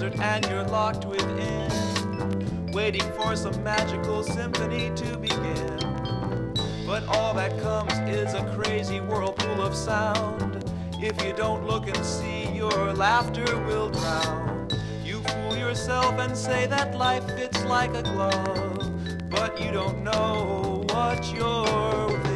desert and you're locked within, waiting for some magical symphony to begin. But all that comes is a crazy whirlpool of sound. If you don't look and see, your laughter will drown. You fool yourself and say that life fits like a glove, but you don't know what you're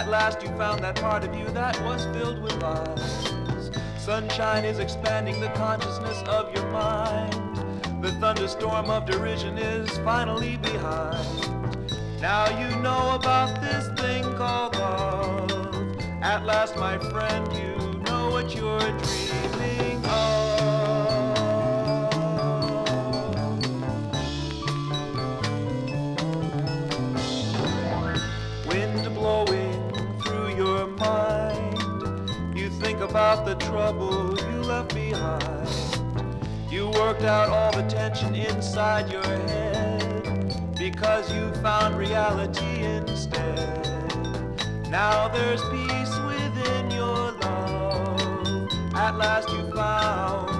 At last you found that part of you that was filled with lies. Sunshine is expanding the consciousness of your mind. The thunderstorm of derision is finally behind. Now you know about this thing called love. At last, my friend, because you found reality instead. Now there's peace within your love. At last you found.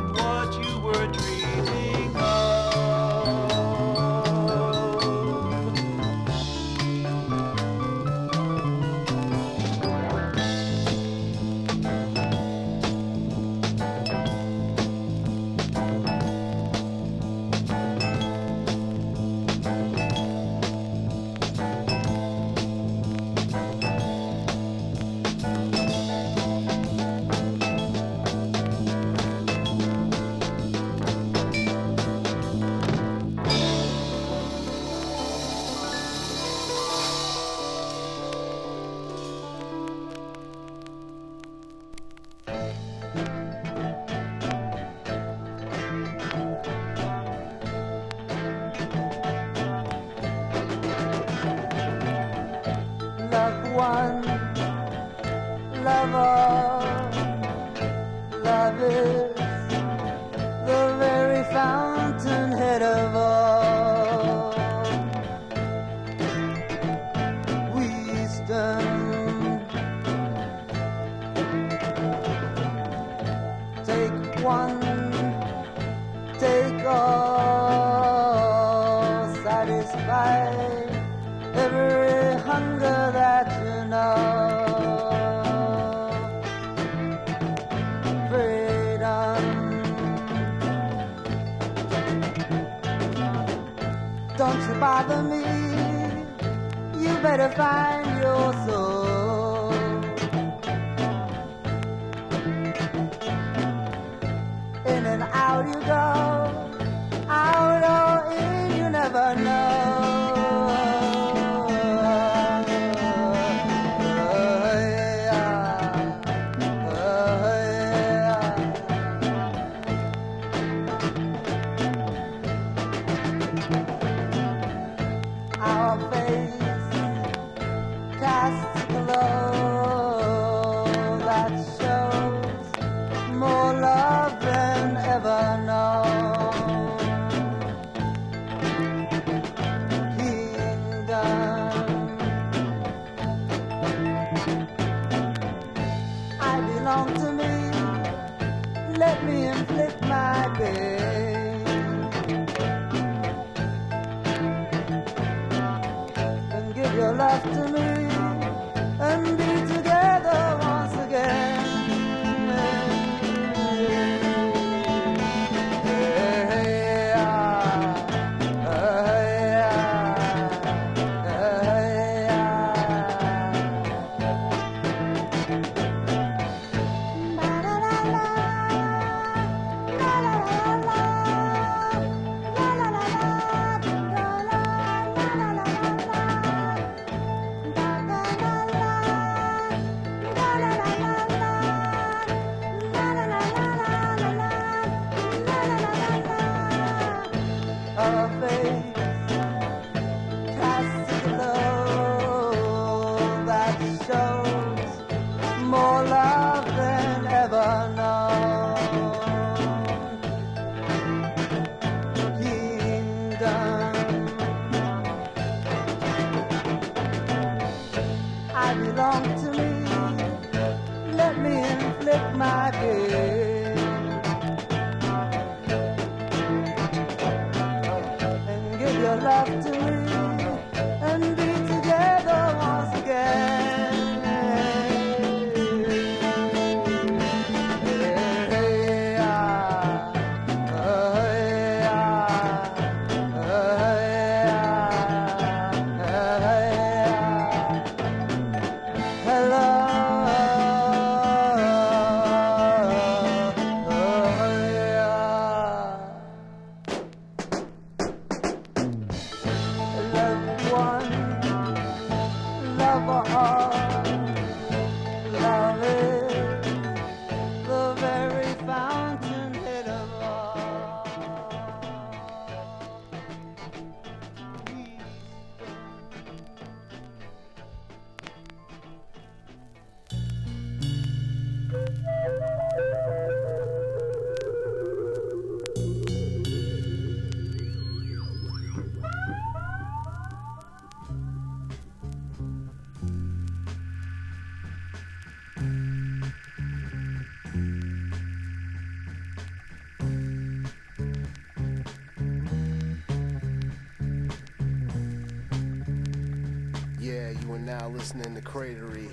Cratery.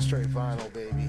Straight vinyl, baby.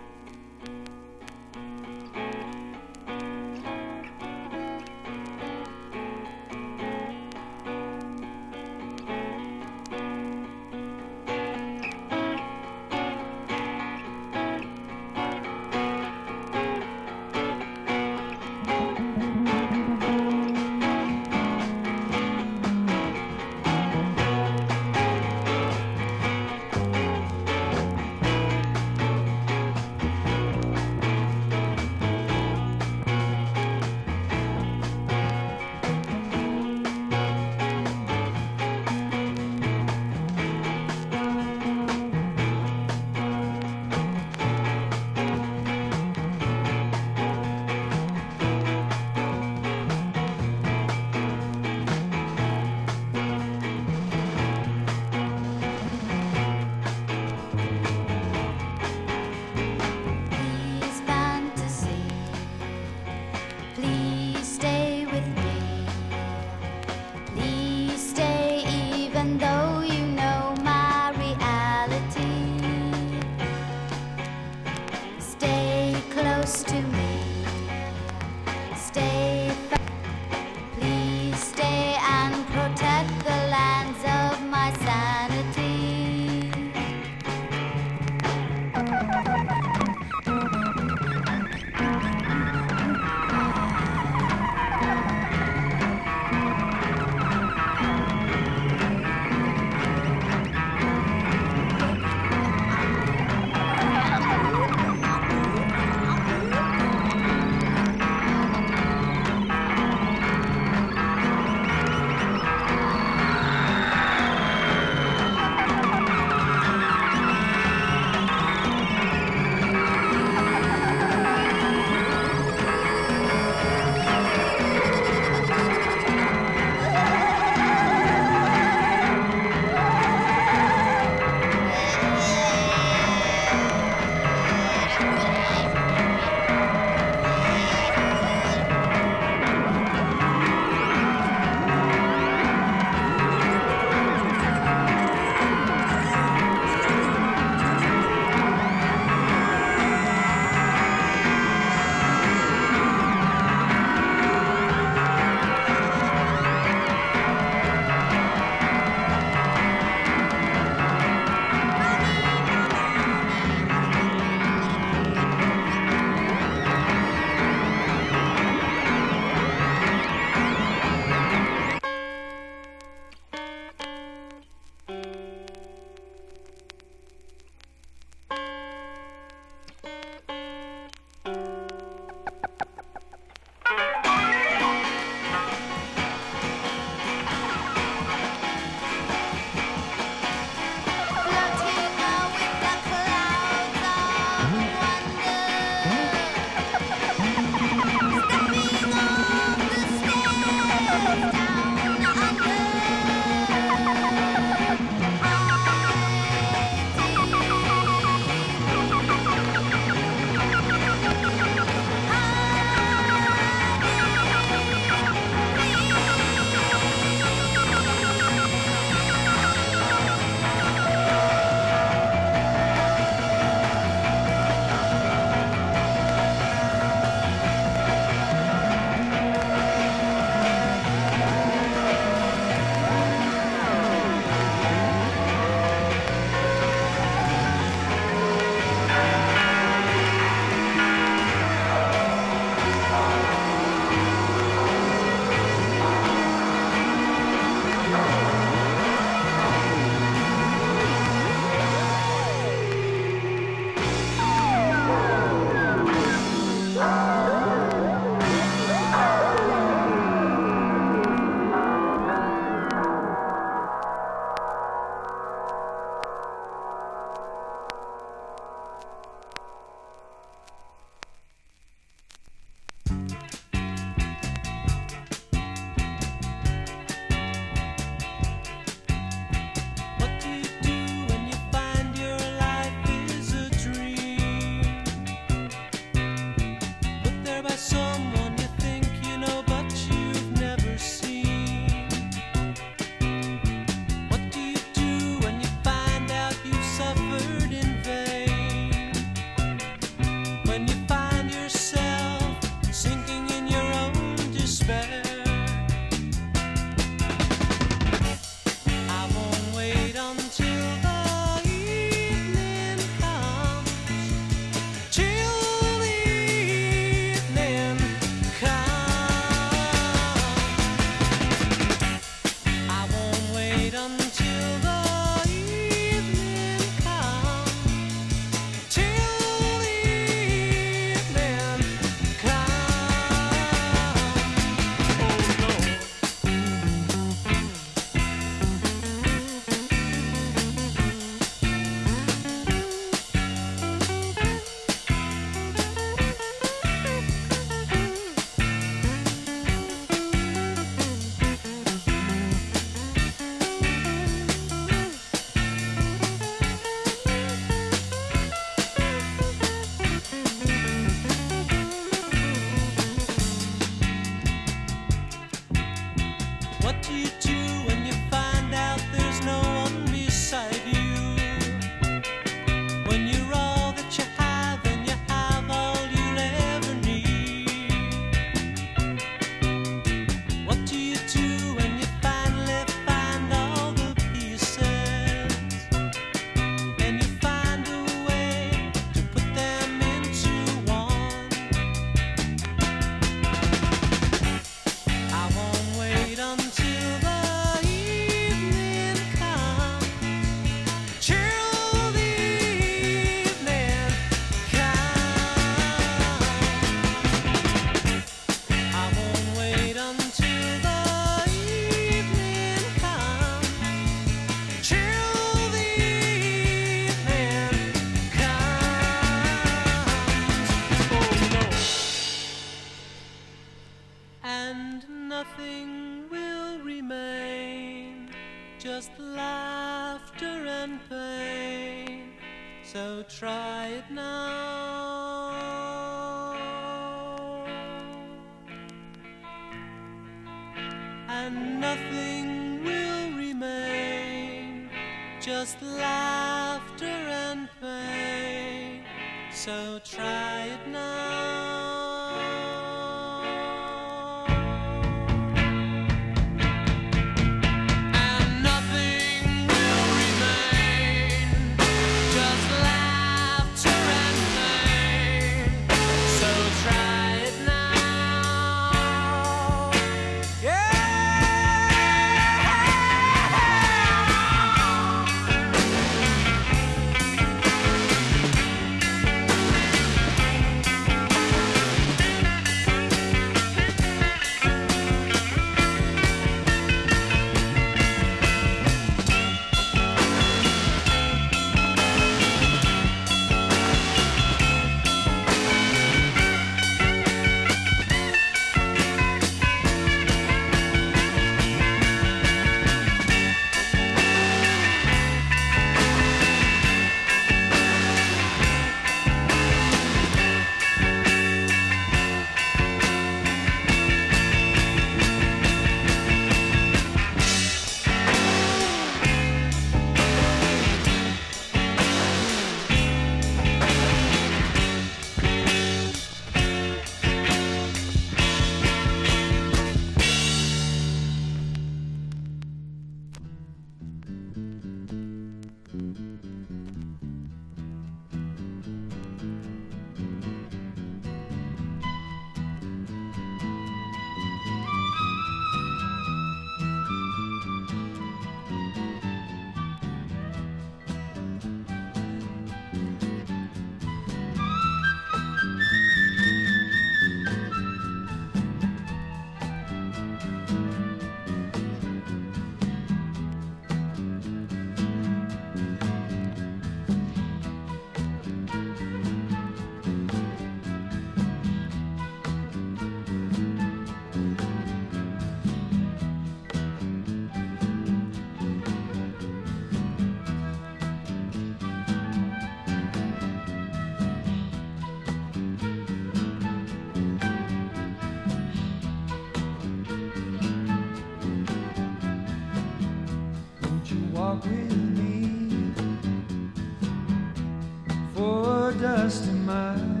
For a dusty mile?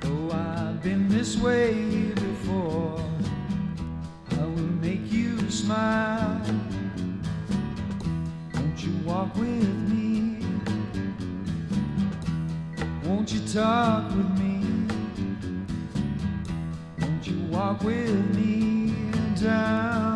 Though I've been this way before, I will make you smile. Won't you walk with me? Won't you talk with me? Won't you walk with me down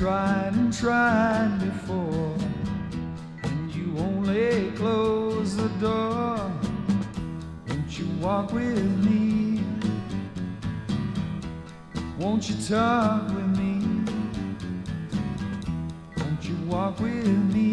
tried and tried before, and you only close the door. Won't you walk with me? Won't you talk with me? Won't you walk with me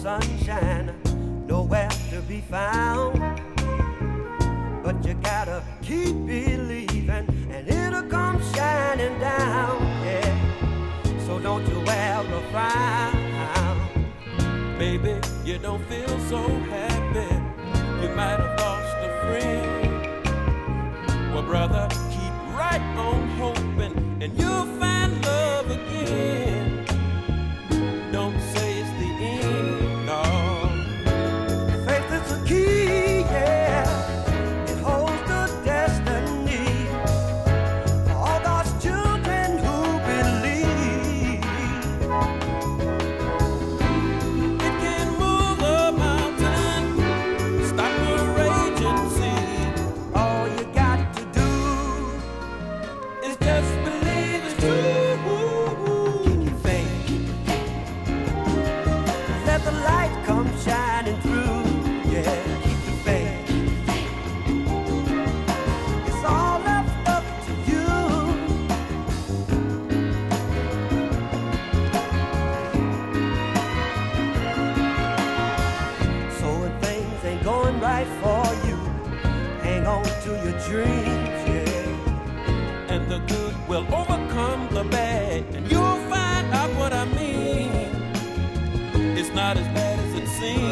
sunshine, nowhere to be found. But you gotta keep believing, and it'll come shining down. Yeah, so don't you ever frown. Baby, you don't feel so happy. You might have lost a friend. Well, brother, keep right on hoping, and you'll find. dreams, yeah. And the good will overcome the bad, and you'll find out what I mean. It's not as bad as it seems.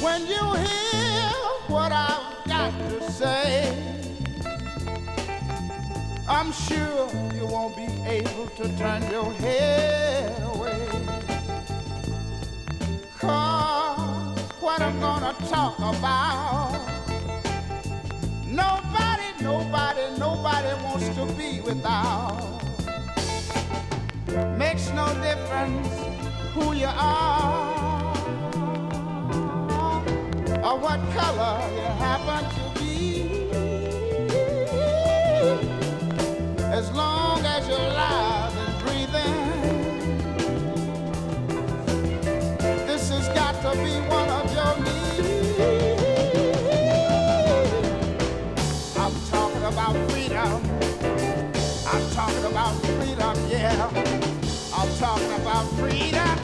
when you hear what I've got to say. I'm sure you won't be able to turn your head away. Cause what I'm gonna talk about, nobody, nobody, nobody wants to be without. Makes no difference who you are or what color you happen to be. As long as you're alive and breathing, this has got to be one of your needs. I'm talking about freedom. I'm talking about freedom, yeah. I'm talking about freedom.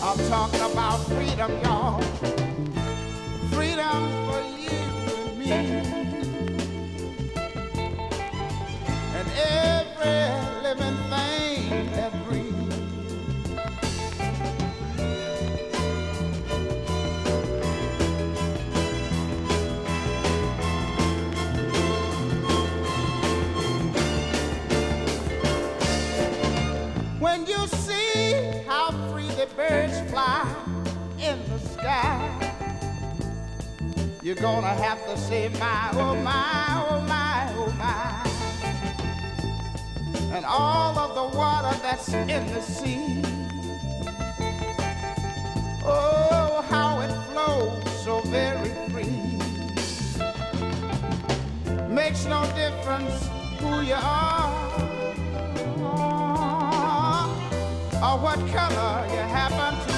I'm talking about freedom, y'all. Freedom you're gonna have to say, my, oh my, oh my, oh my. And all of the water that's in the sea, oh, how it flows so very free. Makes no difference who you are or what color you happen to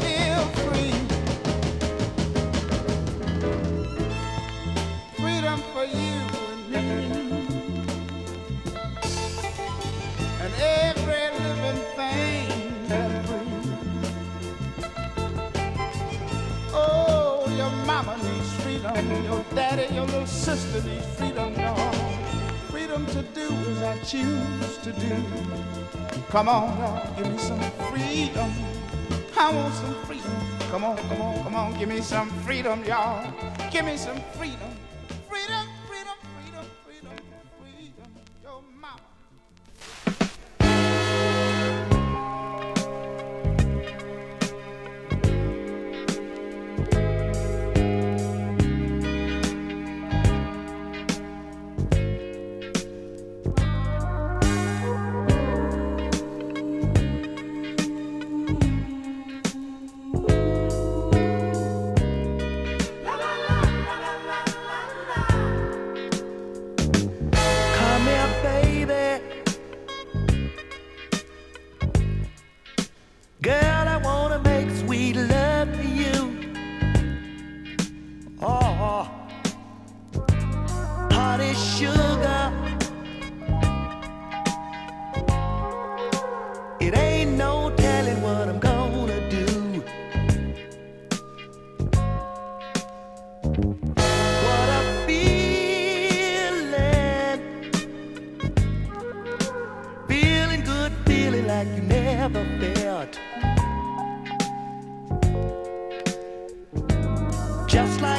freedom. Your daddy, your little sister needs freedom, y'all freedom to do as I choose to do. Come on, y'all, give me some freedom. I want some freedom. Come on, come on, come on, give me some freedom, y'all. Give me some. Freedom, Just like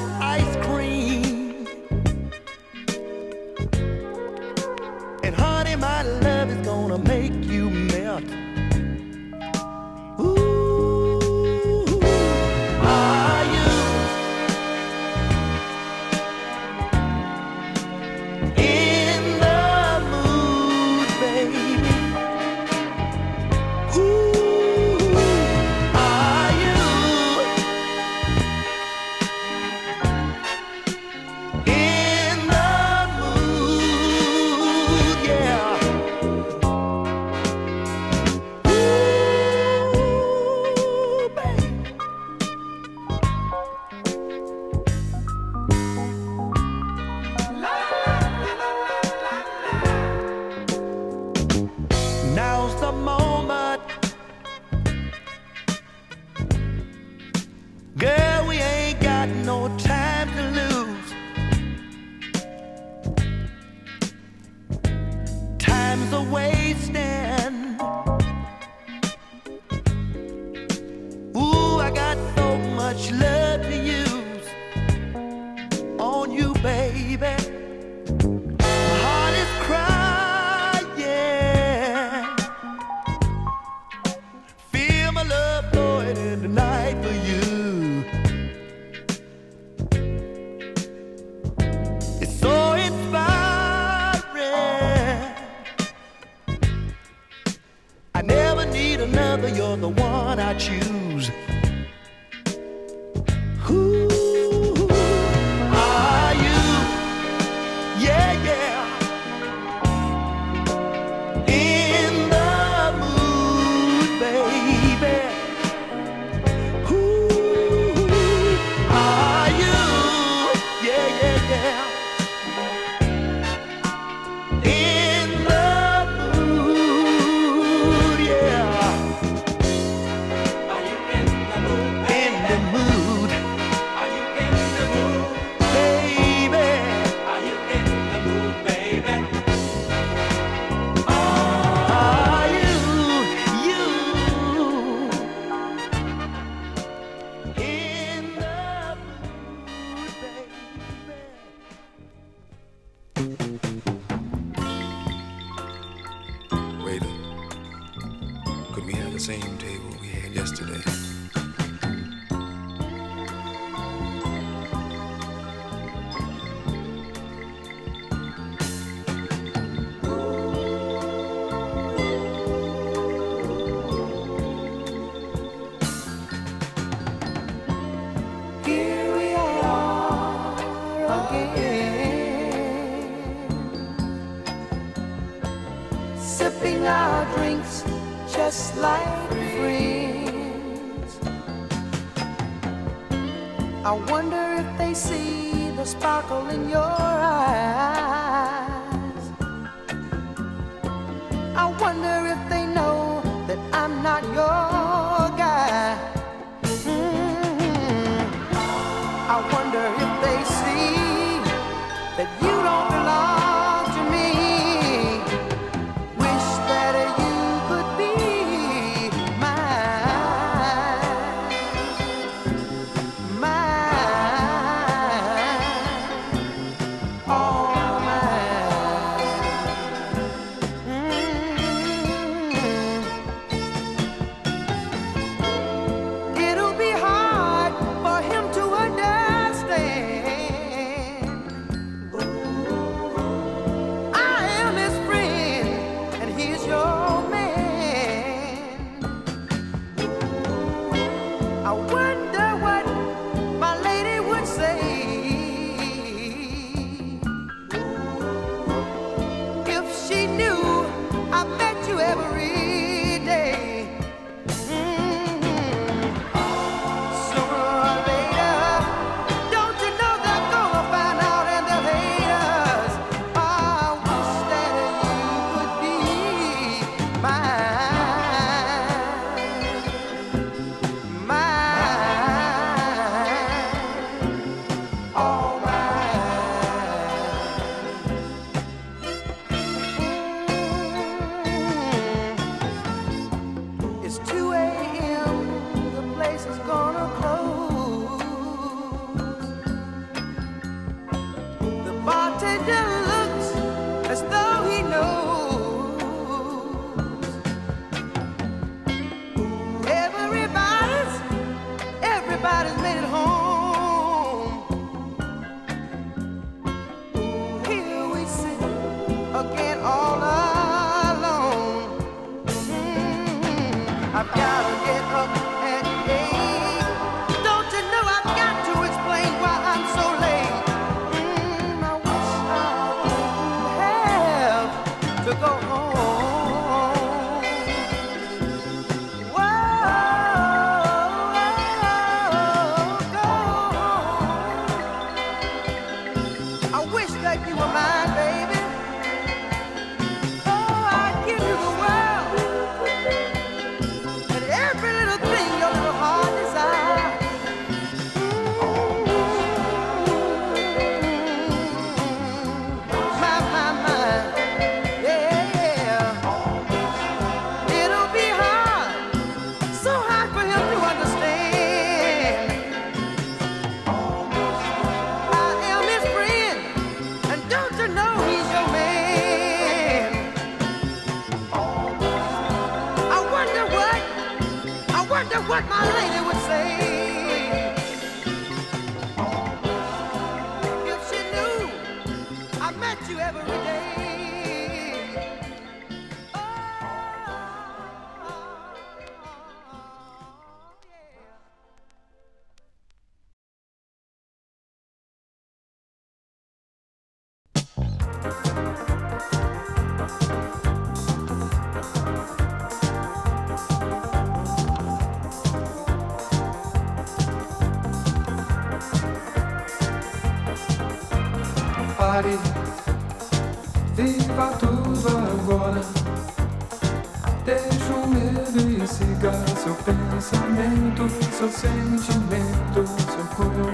seu pensamento, seu sentimento, seu coração.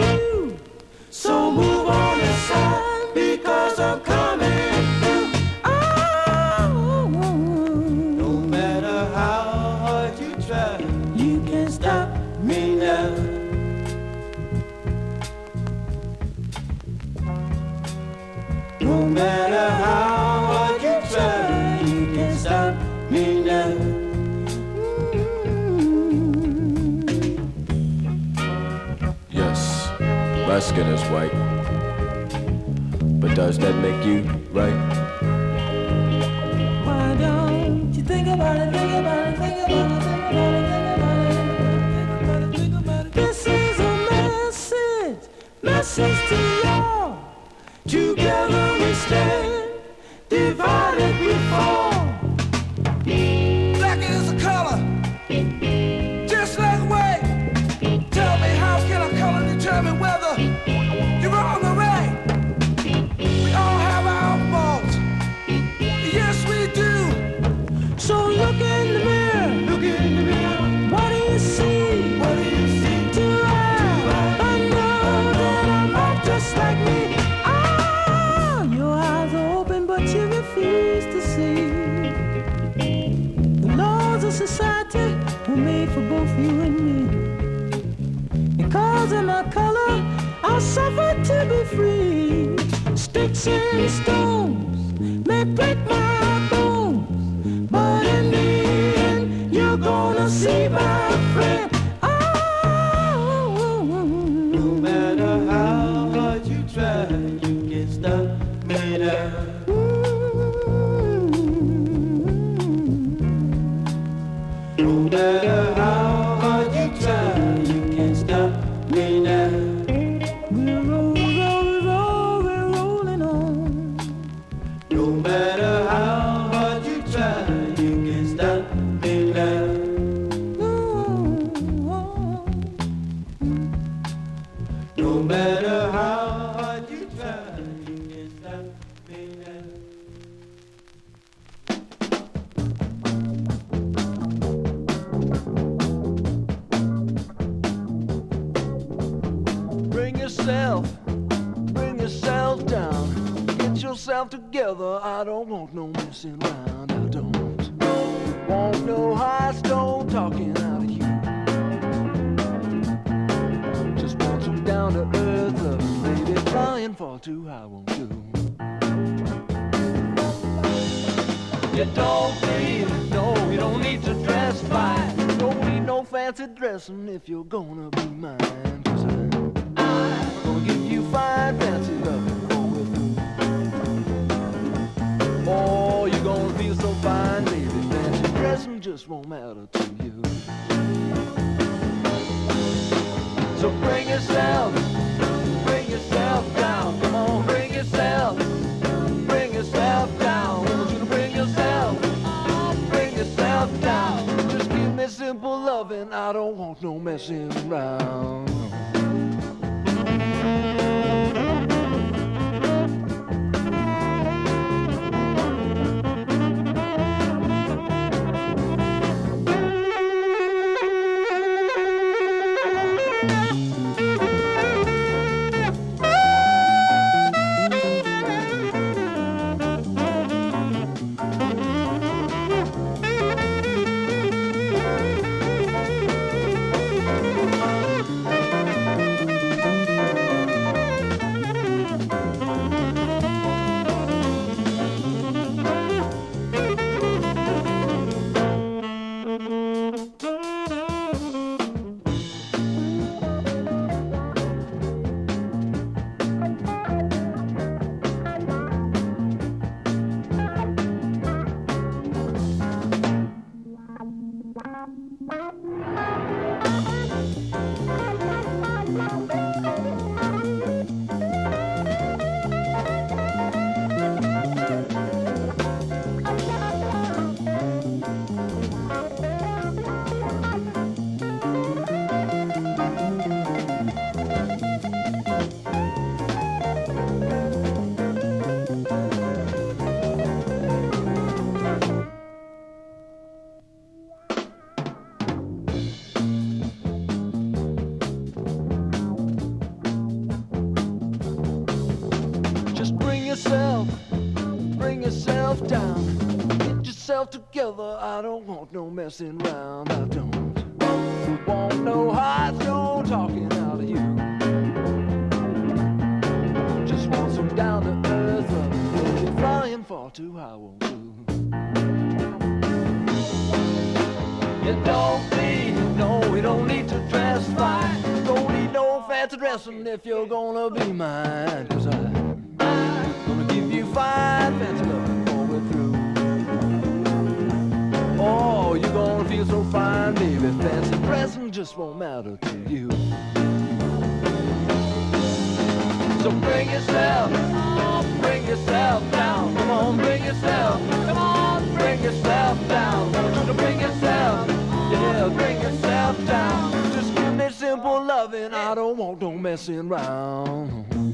you. So move. white. But does that make you right? Why don't you think about it, think about it, think about it, think about it, think about it, think about it, think about it. This is a message, message to you. Estou messing around. I don't messing around.